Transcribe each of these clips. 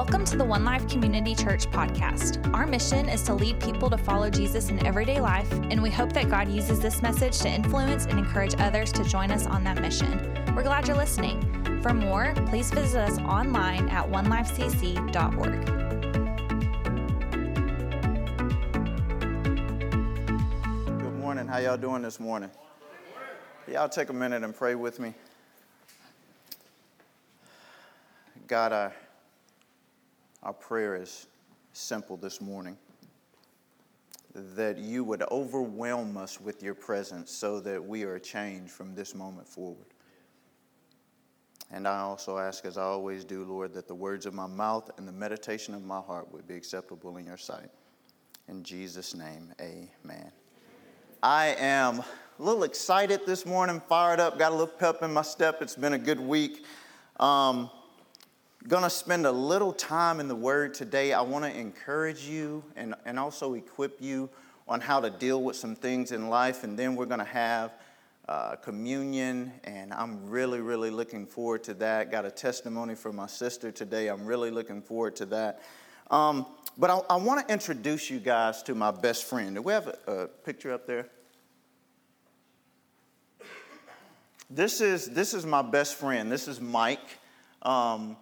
Welcome to the One Life Community Church podcast. Our mission is to lead people to follow Jesus in everyday life, and we hope that God uses this message to influence and encourage others to join us on that mission. We're glad you're listening. For more, please visit us online at onelifecc.org. Good morning. How y'all doing this morning? Y'all take a minute and pray with me. God, I our prayer is simple this morning that you would overwhelm us with your presence so that we are changed from this moment forward. And I also ask, as I always do, Lord, that the words of my mouth and the meditation of my heart would be acceptable in your sight. In Jesus' name, amen. I am a little excited this morning, fired up, got a little pep in my step. It's been a good week. Um, going to spend a little time in the Word today. I want to encourage you and, and also equip you on how to deal with some things in life. And then we're going to have uh, communion, and I'm really, really looking forward to that. Got a testimony from my sister today. I'm really looking forward to that. Um, but I, I want to introduce you guys to my best friend. Do we have a, a picture up there? This is, this is my best friend. This is Mike. Um,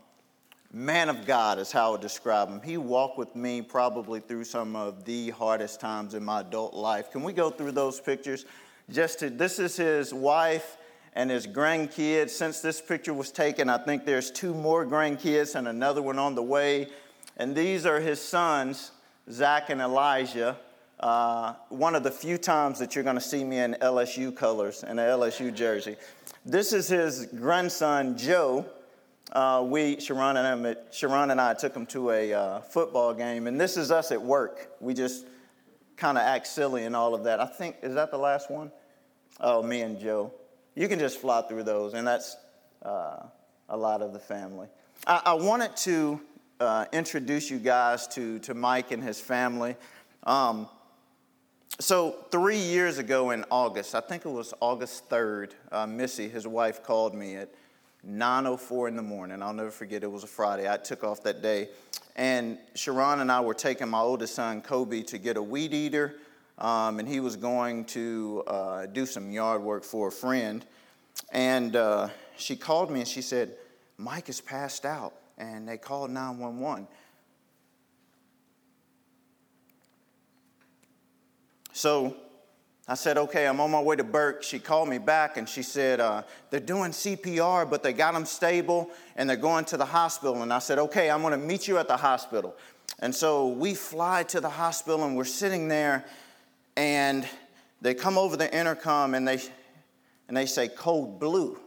man of God is how I would describe him. He walked with me probably through some of the hardest times in my adult life. Can we go through those pictures? Just to, this is his wife and his grandkids. Since this picture was taken, I think there's two more grandkids and another one on the way. And these are his sons, Zach and Elijah. Uh, one of the few times that you're going to see me in LSU colors in an LSU jersey. This is his grandson, Joe uh, we, Sharon and, I, Sharon and I took him to a uh, football game, and this is us at work. We just kind of act silly and all of that. I think, is that the last one? Oh, me and Joe. You can just fly through those, and that's uh, a lot of the family. I, I wanted to uh, introduce you guys to, to Mike and his family. Um, so, three years ago in August, I think it was August 3rd, uh, Missy, his wife, called me at 9.04 in the morning. I'll never forget, it was a Friday. I took off that day. And Sharon and I were taking my oldest son, Kobe, to get a weed eater. Um, and he was going to uh, do some yard work for a friend. And uh, she called me and she said, Mike is passed out. And they called 911. So I said, okay, I'm on my way to Burke. She called me back and she said, uh, they're doing CPR, but they got him stable and they're going to the hospital. And I said, okay, I'm going to meet you at the hospital. And so we fly to the hospital and we're sitting there and they come over the intercom and they, and they say, code blue.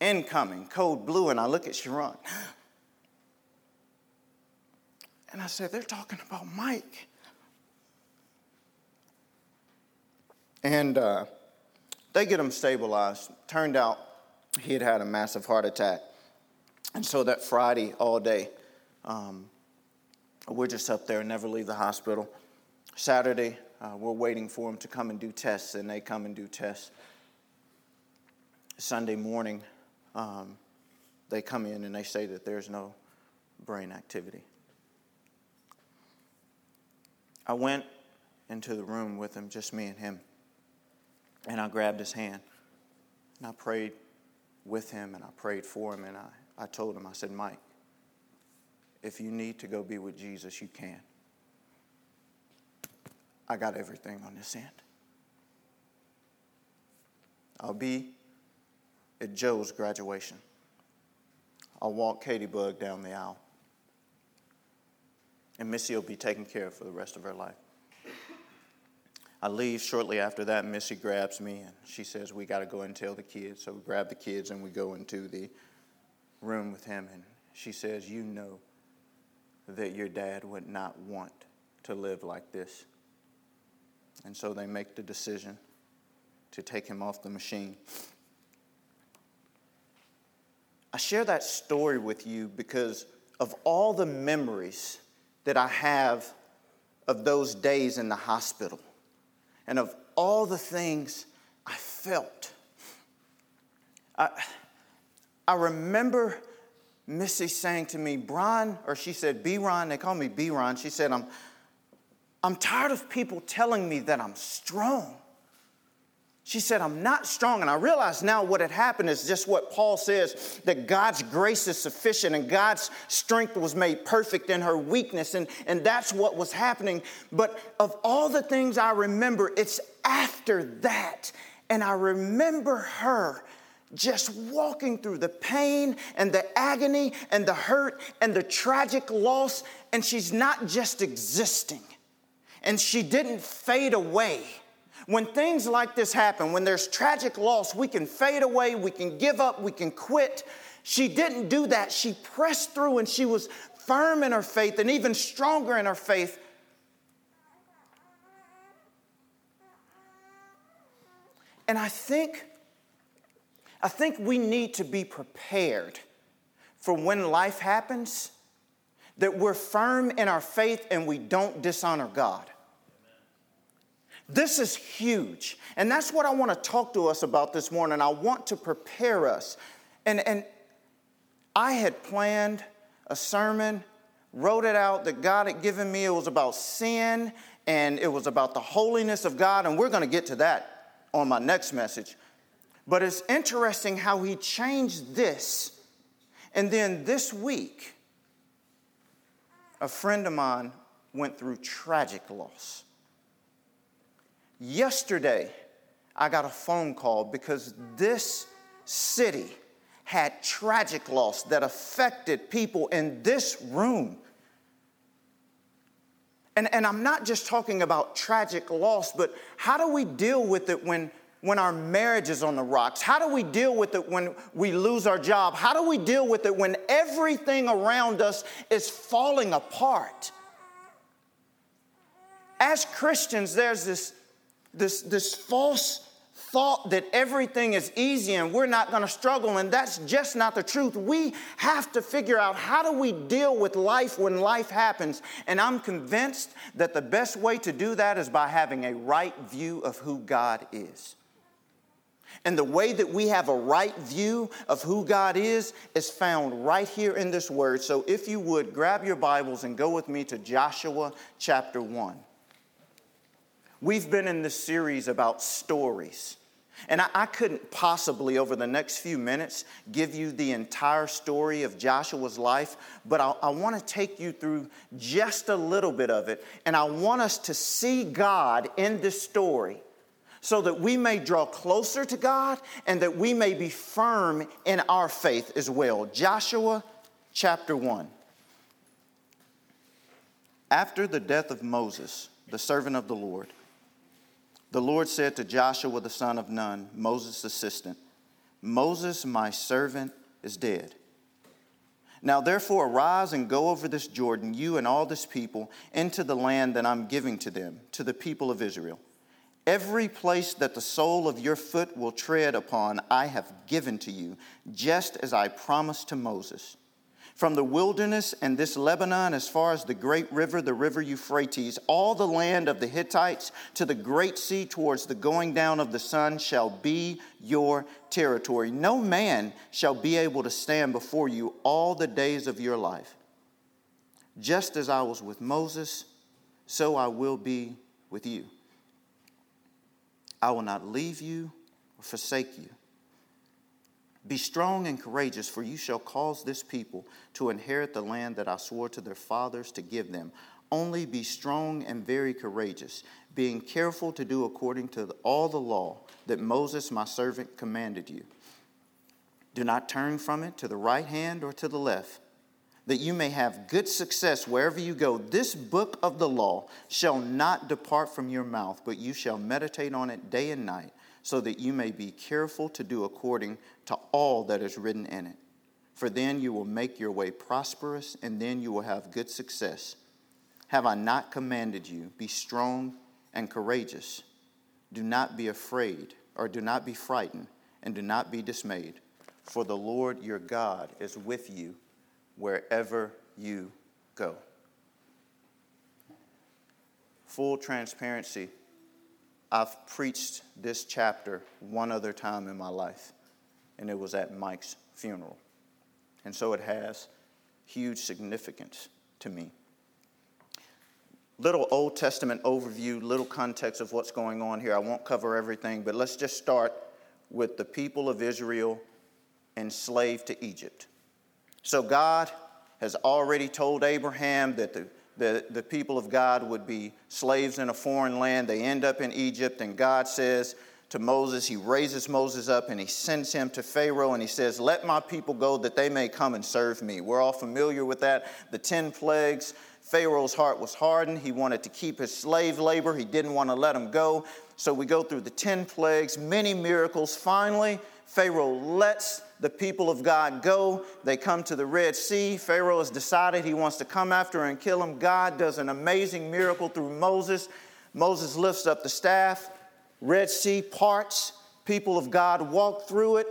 Incoming, code blue. And I look at Sharon. And I said, they're talking about Mike. And uh, they get him stabilized. Turned out he had had a massive heart attack. And so that Friday, all day, um, we're just up there, and never leave the hospital. Saturday, uh, we're waiting for him to come and do tests, and they come and do tests. Sunday morning, um, they come in and they say that there's no brain activity. I went into the room with him, just me and him. And I grabbed his hand and I prayed with him and I prayed for him and I, I told him, I said, Mike, if you need to go be with Jesus, you can. I got everything on this end. I'll be at Joe's graduation. I'll walk Katie Bug down the aisle. And Missy will be taken care of for the rest of her life. I leave shortly after that. Missy grabs me and she says, We got to go and tell the kids. So we grab the kids and we go into the room with him. And she says, You know that your dad would not want to live like this. And so they make the decision to take him off the machine. I share that story with you because of all the memories that I have of those days in the hospital and of all the things I felt. I, I remember Missy saying to me, Brian, or she said, B Ron, they call me B Ron. She said, I'm, I'm tired of people telling me that I'm strong. She said, I'm not strong. And I realize now what had happened is just what Paul says that God's grace is sufficient and God's strength was made perfect in her weakness. And, and that's what was happening. But of all the things I remember, it's after that. And I remember her just walking through the pain and the agony and the hurt and the tragic loss. And she's not just existing, and she didn't fade away when things like this happen, when there's tragic loss, we can fade away, we can give up, we can quit. She didn't do that. She pressed through and she was firm in her faith and even stronger in her faith. And I think I think we need to be prepared for when life happens that we're firm in our faith and we don't dishonor God. This is huge. And that's what I want to talk to us about this morning. I want to prepare us. And, and I had planned a sermon, wrote it out that God had given me. It was about sin and it was about the holiness of God. And we're going to get to that on my next message. But it's interesting how he changed this. And then this week, a friend of mine went through tragic loss. Yesterday, I got a phone call because this city had tragic loss that affected people in this room. And, and I'm not just talking about tragic loss, but how do we deal with it when, when our marriage is on the rocks? How do we deal with it when we lose our job? How do we deal with it when everything around us is falling apart? As Christians, there's this this, this false thought that everything is easy and we're not going to struggle, and that's just not the truth. We have to figure out how do we deal with life when life happens. And I'm convinced that the best way to do that is by having a right view of who God is. And the way that we have a right view of who God is is found right here in this word. So if you would, grab your Bibles and go with me to Joshua chapter 1. We've been in this series about stories. And I, I, couldn't possibly, over the next few minutes, give you the entire story of Joshua's life, but I, I want to take you through just a little bit of it. And I want us to see God in this story so that we may draw closer to God and that we may be firm in our faith as well. Joshua chapter 1. After the death of Moses, the servant of the Lord, the Lord said to Joshua the son of Nun, Moses' assistant, Moses, my servant, is dead. Now therefore arise and go over this Jordan, you and all this people, into the land that I'm giving to them, to the people of Israel. Every place that the sole of your foot will tread upon, I have given to you, just as I promised to Moses. From the wilderness and this Lebanon, as far as the great river, the river Euphrates, all the land of the Hittites to the great sea towards the going down of the sun shall be your territory. No man shall be able to stand before you all the days of your life. Just as I was with Moses, so I will be with you. I will not leave you or forsake you. Be strong and courageous, for you shall cause this people to inherit the land that I swore to their fathers to give them. Only be strong and very courageous, being careful to do according to all the law that Moses, my servant, commanded you. Do not turn from it to the right hand or to the left, that you may have good success wherever you go. This book of the law shall not depart from your mouth, but you shall meditate on it day and night so that you may be careful to do according to all that is written in it. For then you will make your way prosperous, and then you will have good success. Have I not commanded you? Be strong and courageous. Do not be afraid, or do not be frightened, and do not be dismayed, for the Lord your God is with you wherever you go. Full transparency I've preached this chapter one other time in my life, and it was at Mike's funeral. And so it has huge significance to me. Little Old Testament overview, little context of what's going on here. I won't cover everything, but let's just start with the people of Israel enslaved to Egypt. So God has already told Abraham that the, the, the people of God would be slaves in a foreign land. They end up in Egypt, and God says to Moses, He raises Moses up and He sends him to Pharaoh, and He says, Let my people go that they may come and serve me. We're all familiar with that. The 10 plagues. Pharaoh's heart was hardened. He wanted to keep his slave labor. He didn't want to let them go. So we go through the 10 plagues, many miracles. Finally, Pharaoh lets the people of God go. They come to the Red Sea. Pharaoh has decided he wants to come after and kill him. God does an amazing miracle through Moses. Moses lifts up the staff, Red Sea parts. People of God walk through it.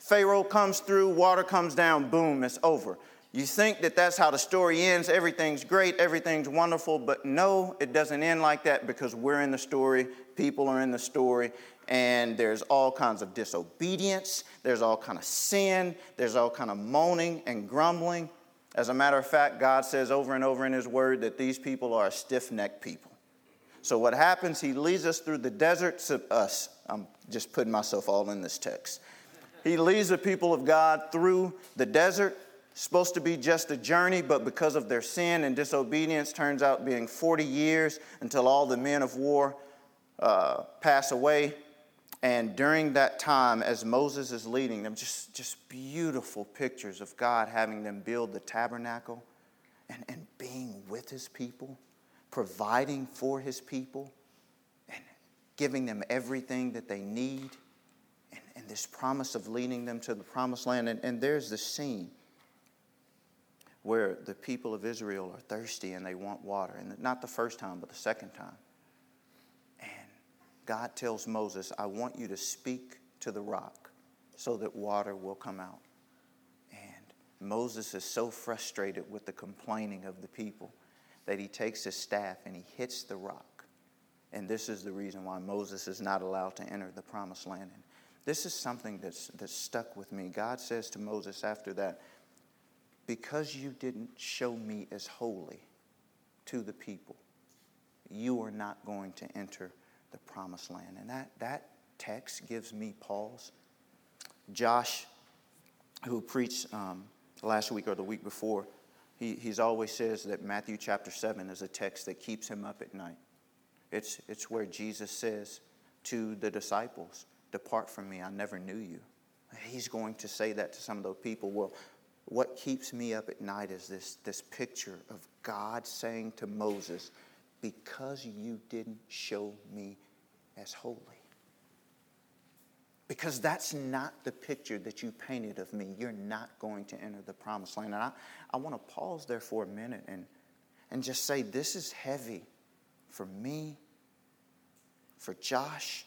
Pharaoh comes through, water comes down, boom, it's over. You think that that's how the story ends. Everything's great, everything's wonderful, but no, it doesn't end like that because we're in the story, people are in the story, and there's all kinds of disobedience, there's all kind of sin, there's all kind of moaning and grumbling. As a matter of fact, God says over and over in His Word that these people are a stiff-necked people. So what happens? He leads us through the desert us. I'm just putting myself all in this text. He leads the people of God through the desert supposed to be just a journey, but because of their sin and disobedience, turns out being 40 years until all the men of war uh, pass away. And during that time, as Moses is leading them, just, just beautiful pictures of God having them build the tabernacle and, and being with his people, providing for his people, and giving them everything that they need, and, and this promise of leading them to the promised land. And, and there's the scene where the people of Israel are thirsty and they want water. And not the first time, but the second time. God tells Moses, I want you to speak to the rock so that water will come out. And Moses is so frustrated with the complaining of the people that he takes his staff and he hits the rock. And this is the reason why Moses is not allowed to enter the promised land. And this is something that's, that's stuck with me. God says to Moses after that, because you didn't show me as holy to the people, you are not going to enter the promised land. And that, that text gives me pause. Josh, who preached um, last week or the week before, he he's always says that Matthew chapter 7 is a text that keeps him up at night. It's, it's where Jesus says to the disciples, Depart from me, I never knew you. He's going to say that to some of those people. Well, what keeps me up at night is this, this picture of God saying to Moses, Because you didn't show me as holy. Because that's not the picture that you painted of me. You're not going to enter the promised land. And I, I want to pause there for a minute and, and just say this is heavy for me, for Josh,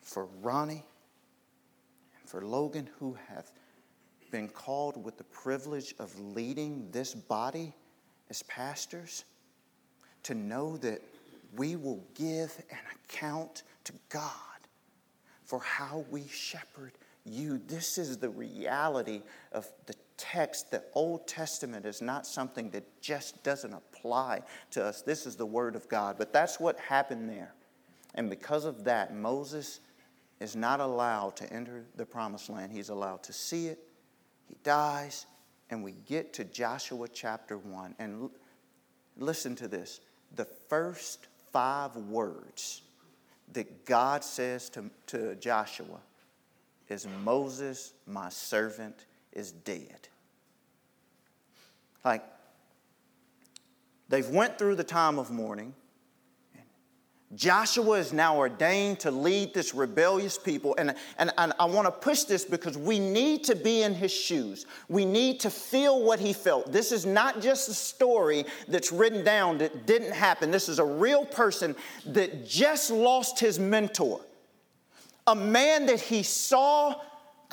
for Ronnie, and for Logan, who have been called with the privilege of leading this body as pastors to know that we will give an account to God for how we shepherd you. This is the reality of the text. The Old Testament is not something that just doesn't apply to us. This is the Word of God. But that's what happened there. And because of that, Moses is not allowed to enter the promised land. He's allowed to see it, he dies, and we get to Joshua chapter 1. And l- listen to this the first five words that God says to, to Joshua is Moses, my servant, is dead. Like, they've went through the time of mourning. Joshua is now ordained to lead this rebellious people. And, and, and I want to push this because we need to be in his shoes. We need to feel what he felt. This is not just a story that's written down that didn't happen. This is a real person that just lost his mentor, a man that he saw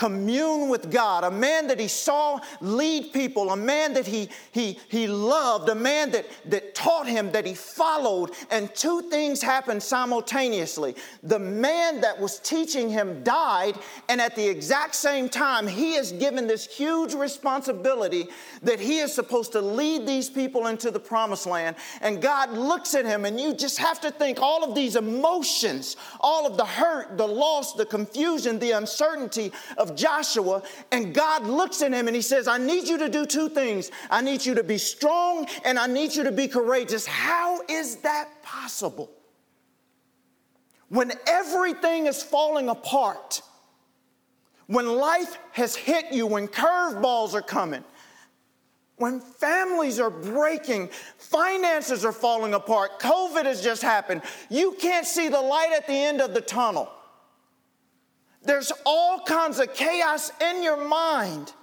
commune with God, a man that he saw lead people, a man that he, he, he loved, a man that, that taught him, that he followed. And two things happened simultaneously. The man that was teaching him died, and at the exact same time, he is given this huge responsibility that he is supposed to lead these people into the promised land. And God looks at him, and you just have to think all of these emotions, all of the hurt, the loss, the confusion, the uncertainty of Joshua. And God looks at him and he says, I need you to do two things. I need you to be strong and I need you to be courageous. How is that possible? When everything is falling apart, when life has hit you, when curveballs are coming, when families are breaking, finances are falling apart, COVID has just happened, you can't see the light at the end of the tunnel. There's all kinds of chaos in your mind.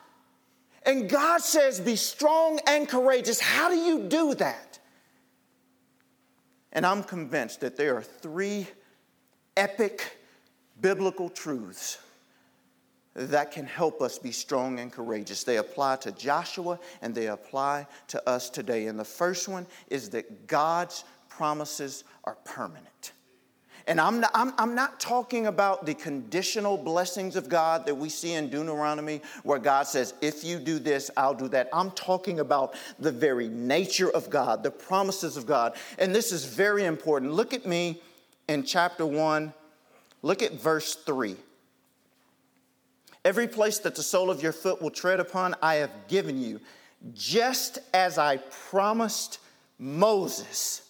And God says, be strong and courageous. How do you do that? And I'm convinced that there are three epic biblical truths that can help us be strong and courageous. They apply to Joshua and they apply to us today. And the first one is that God's promises are permanent. And I'm not, I'm, I'm not, talking about the conditional blessings of God that we see in Deuteronomy, where God says, if you do this, I'll do that. I'm talking about the very nature of God, the promises of God. And this is very important. Look at me in chapter 1, look at verse 3. Every place that the sole of your foot will tread upon, I have given you, just as I promised Moses.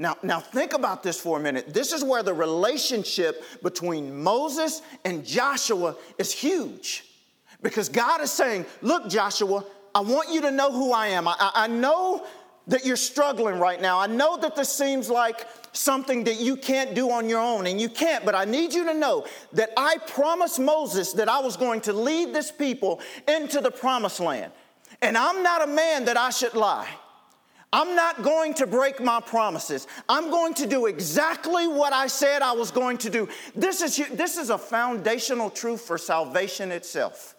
Now, now think about this for a minute. This is where the relationship between Moses and Joshua is huge. Because God is saying, Look, Joshua, I want you to know who I am. I, I know that you're struggling right now. I know that this seems like something that you can't do on your own, and you can't, but I need you to know that I promised Moses that I was going to lead this people into the promised land. And I'm not a man that I should lie. I'm not going to break my promises. I'm going to do exactly what I said I was going to do. This is, this is a foundational truth for salvation itself.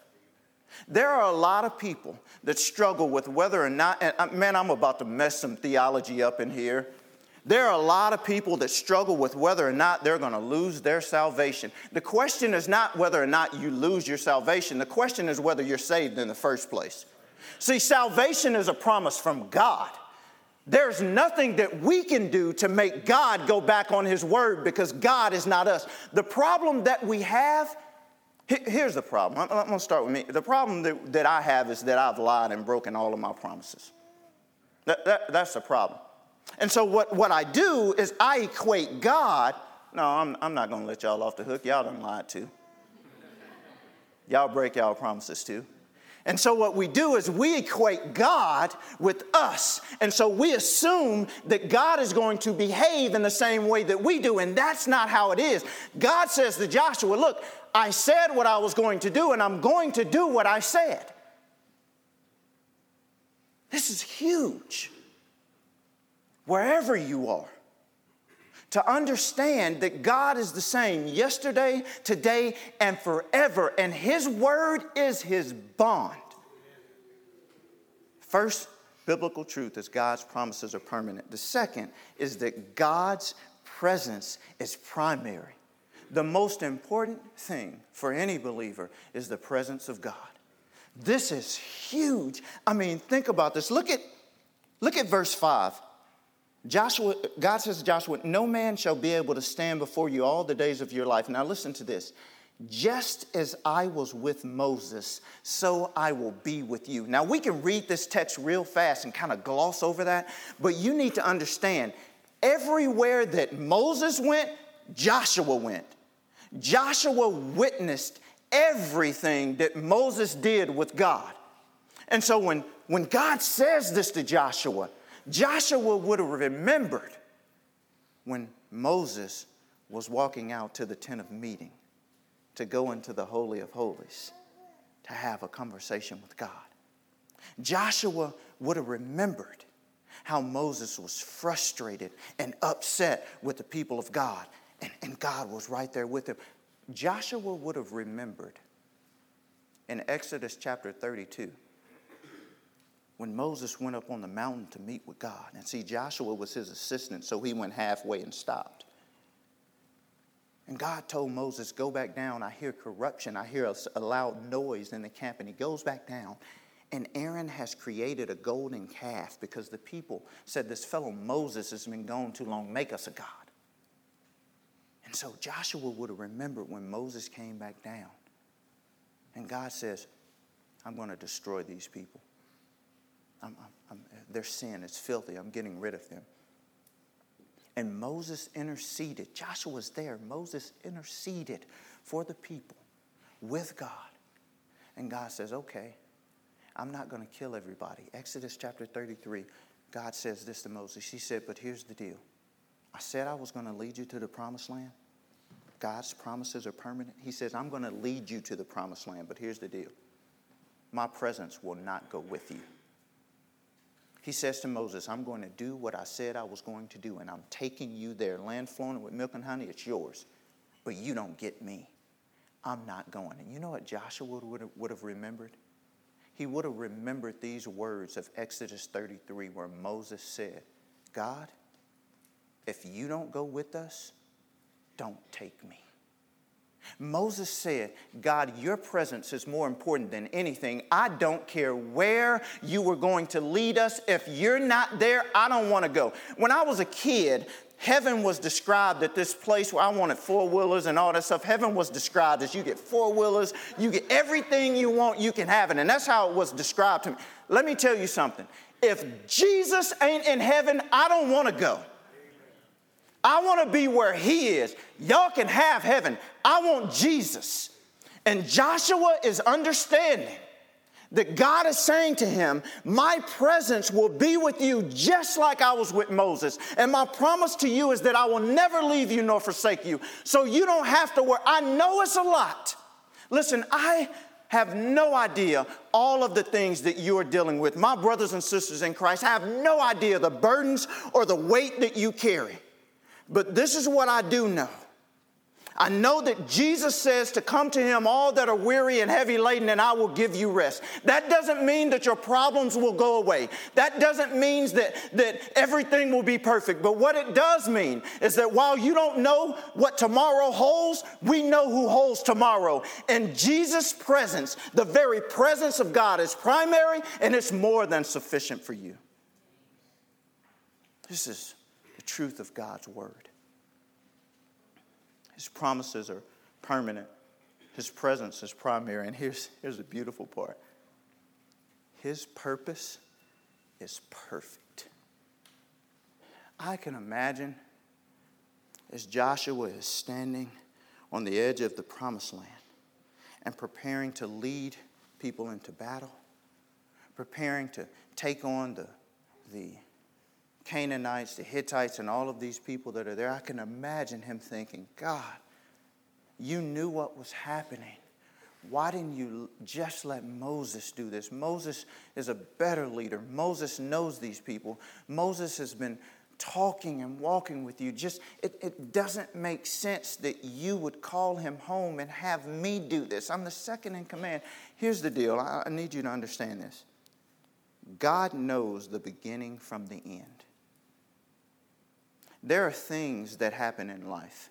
There are a lot of people that struggle with whether or not, and uh, man, I'm about to mess some theology up in here. There are a lot of people that struggle with whether or not they're going to lose their salvation. The question is not whether or not you lose your salvation, the question is whether you're saved in the first place. See, salvation is a promise from God. There's nothing that we can do to make God go back on His word because God is not us. The problem that we have, here's the problem. I'm, to start with me. The problem that, that I have is that I've lied and broken all of my promises. That, that, that's the problem. And so, what, what I do is I equate God. No, I'm, I'm not going to let y'all off the hook. Y'all done lied too. Y'all break y'all promises too. And so, what we do is we equate God with us. And so, we assume that God is going to behave in the same way that we do. And that's not how it is. God says to Joshua, Look, I said what I was going to do, and I'm going to do what I said. This is huge wherever you are, to understand that God is the same yesterday, today, and forever, and His word is His bond. First, biblical truth is God's promises are permanent. The second is that God's presence is primary. The most important thing for any believer is the presence of God. This is huge. I mean, think about this. Look at, look at verse 5. Joshua, God says to Joshua, No man shall be able to stand before you all the days of your life. Now listen to this. Just as I was with Moses, so I will be with you. Now we can read this text real fast and kind of gloss over that, but you need to understand everywhere that Moses went, Joshua went. Joshua witnessed everything that Moses did with God. And so when, when God says this to Joshua, Joshua would have remembered when Moses was walking out to the tent of meeting to go into the Holy of Holies to have a conversation with God. Joshua would have remembered how Moses was frustrated and upset with the people of God, and, and God was right there with him. Joshua would have remembered in Exodus chapter 32 when Moses went up on the mountain to meet with God. And see, Joshua was his assistant, so he went halfway and stopped. And God told Moses, Go back down. I hear corruption. I hear a, loud noise in the camp. And he goes back down. And Aaron has created a golden calf because the people said, This fellow Moses has been gone too long. Make us a God. And so Joshua would have remembered when Moses came back down. And God says, I'm going to destroy these people. I'm, I'm, their sin is filthy. I'm getting rid of them. And Moses interceded. Joshua was there. Moses interceded for the people with God. And God says, okay, I'm not going to kill everybody. Exodus chapter 33, God says this to Moses. He said, but here's the deal. I said I was going to lead you to the promised land. God's promises are permanent. He says, I'm going to lead you to the promised land, but here's the deal my presence will not go with you. He says to Moses, I'm going to do what I said I was going to do, and I'm taking you there. Land flowing with milk and honey, it's yours. But you don't get me. I'm not going. And you know what Joshua would have, would have remembered? He would have remembered these words of Exodus 33, where Moses said, God, if you don't go with us, don't take me. Moses said, God, your presence is more important than anything. I don't care where you were going to lead us. If you're not there, I don't want to go. When I was a kid, heaven was described at this place where I wanted four wheelers and all that stuff. Heaven was described as you get four wheelers, you get everything you want, you can have it. And that's how it was described to me. Let me tell you something. If Jesus ain't in heaven, I don't want to go. I want to be where he is. Y'all can have heaven. I want Jesus. And Joshua is understanding that God is saying to him, My presence will be with you just like I was with Moses. And my promise to you is that I will never leave you nor forsake you. So you don't have to worry. I know it's a lot. Listen, I have no idea all of the things that you are dealing with. My brothers and sisters in Christ I have no idea the burdens or the weight that you carry. But this is what I do know. I know that Jesus says to come to him all that are weary and heavy laden and I will give you rest. That doesn't mean that your problems will go away. That doesn't mean that, that everything will be perfect. But what it does mean is that while you don't know what tomorrow holds, we know who holds tomorrow. And Jesus' presence, the very presence of God, is primary and it's more than sufficient for you. This is the truth of God's word. His promises are permanent, His presence is primary. And here's, here's the beautiful part His purpose is perfect. I can imagine as Joshua is standing on the edge of the promised land and preparing to lead people into battle, preparing to take on the, the Canaanites, the Hittites, and all of these people that are there, I can imagine him thinking, God, you knew what was happening. Why didn't you just let Moses do this? Moses is a better leader. Moses knows these people. Moses has been talking and walking with you. Just it, it doesn't make sense that you would call him home and have me do this. I'm the second in command. Here's the deal. I, I need you to understand this. God knows the beginning from the end. There are things that happen in life,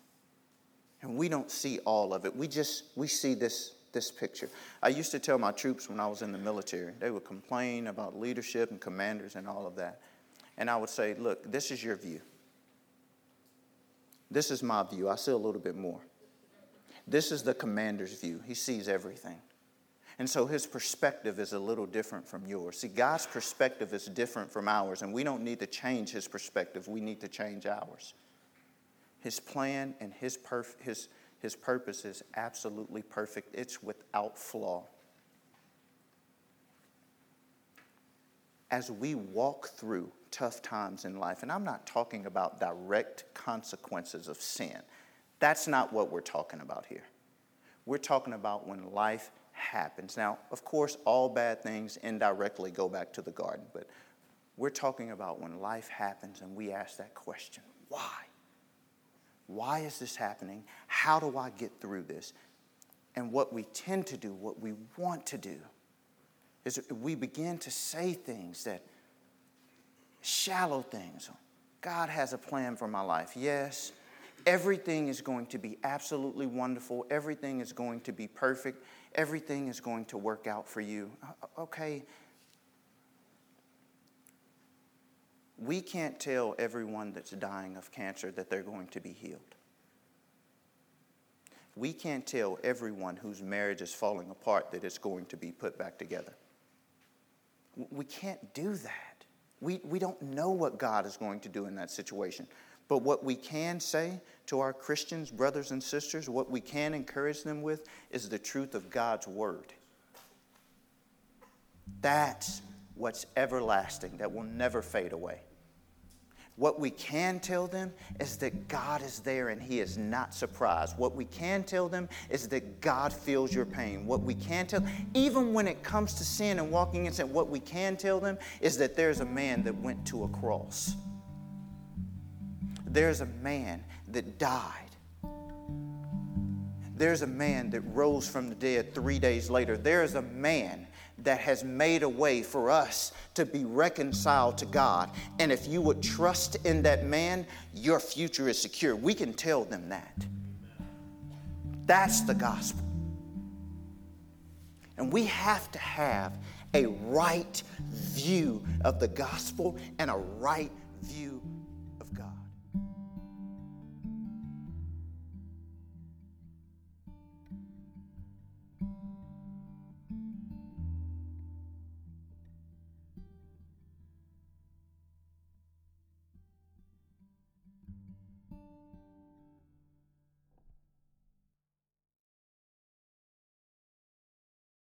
and we don't see all of it. We just we see this this picture. I used to tell my troops when I was in the military, they would complain about leadership and commanders and all of that. And I would say, look, this is your view. This is my view. I see a little bit more. This is the commander's view. He sees everything. And so his perspective is a little different from yours. See, God's perspective is different from ours, and we don't need to change his perspective, we need to change ours. His plan and his, perf- his, his purpose is absolutely perfect, it's without flaw. As we walk through tough times in life, and I'm not talking about direct consequences of sin, that's not what we're talking about here. We're talking about when life happens. Now, of course, all bad things indirectly go back to the garden, but we're talking about when life happens and we ask that question why? Why is this happening? How do I get through this? And what we tend to do, what we want to do, is we begin to say things that shallow things. God has a plan for my life. Yes, everything is going to be absolutely wonderful. Everything is going to be perfect. Everything is going to work out for you. Okay. We can't tell everyone that's dying of cancer that they're going to be healed. We can't tell everyone whose marriage is falling apart that it's going to be put back together. We can't do that. We, we don't know what God is going to do in that situation. But what we can say to our Christians, brothers and sisters, what we can encourage them with is the truth of God's Word. That's what's everlasting, that will never fade away. What we can tell them is that God is there and He is not surprised. What we can tell them is that God feels your pain. What we can tell, even when it comes to sin and walking in sin, what we can tell them is that there's a man that went to a cross. There's a man that died. There's a man that rose from the dead three days later. There is a man that has made a way for us to be reconciled to God. And if you would trust in that man, your future is secure. We can tell them that. That's the gospel. And we have to have a right view of the gospel and a right view.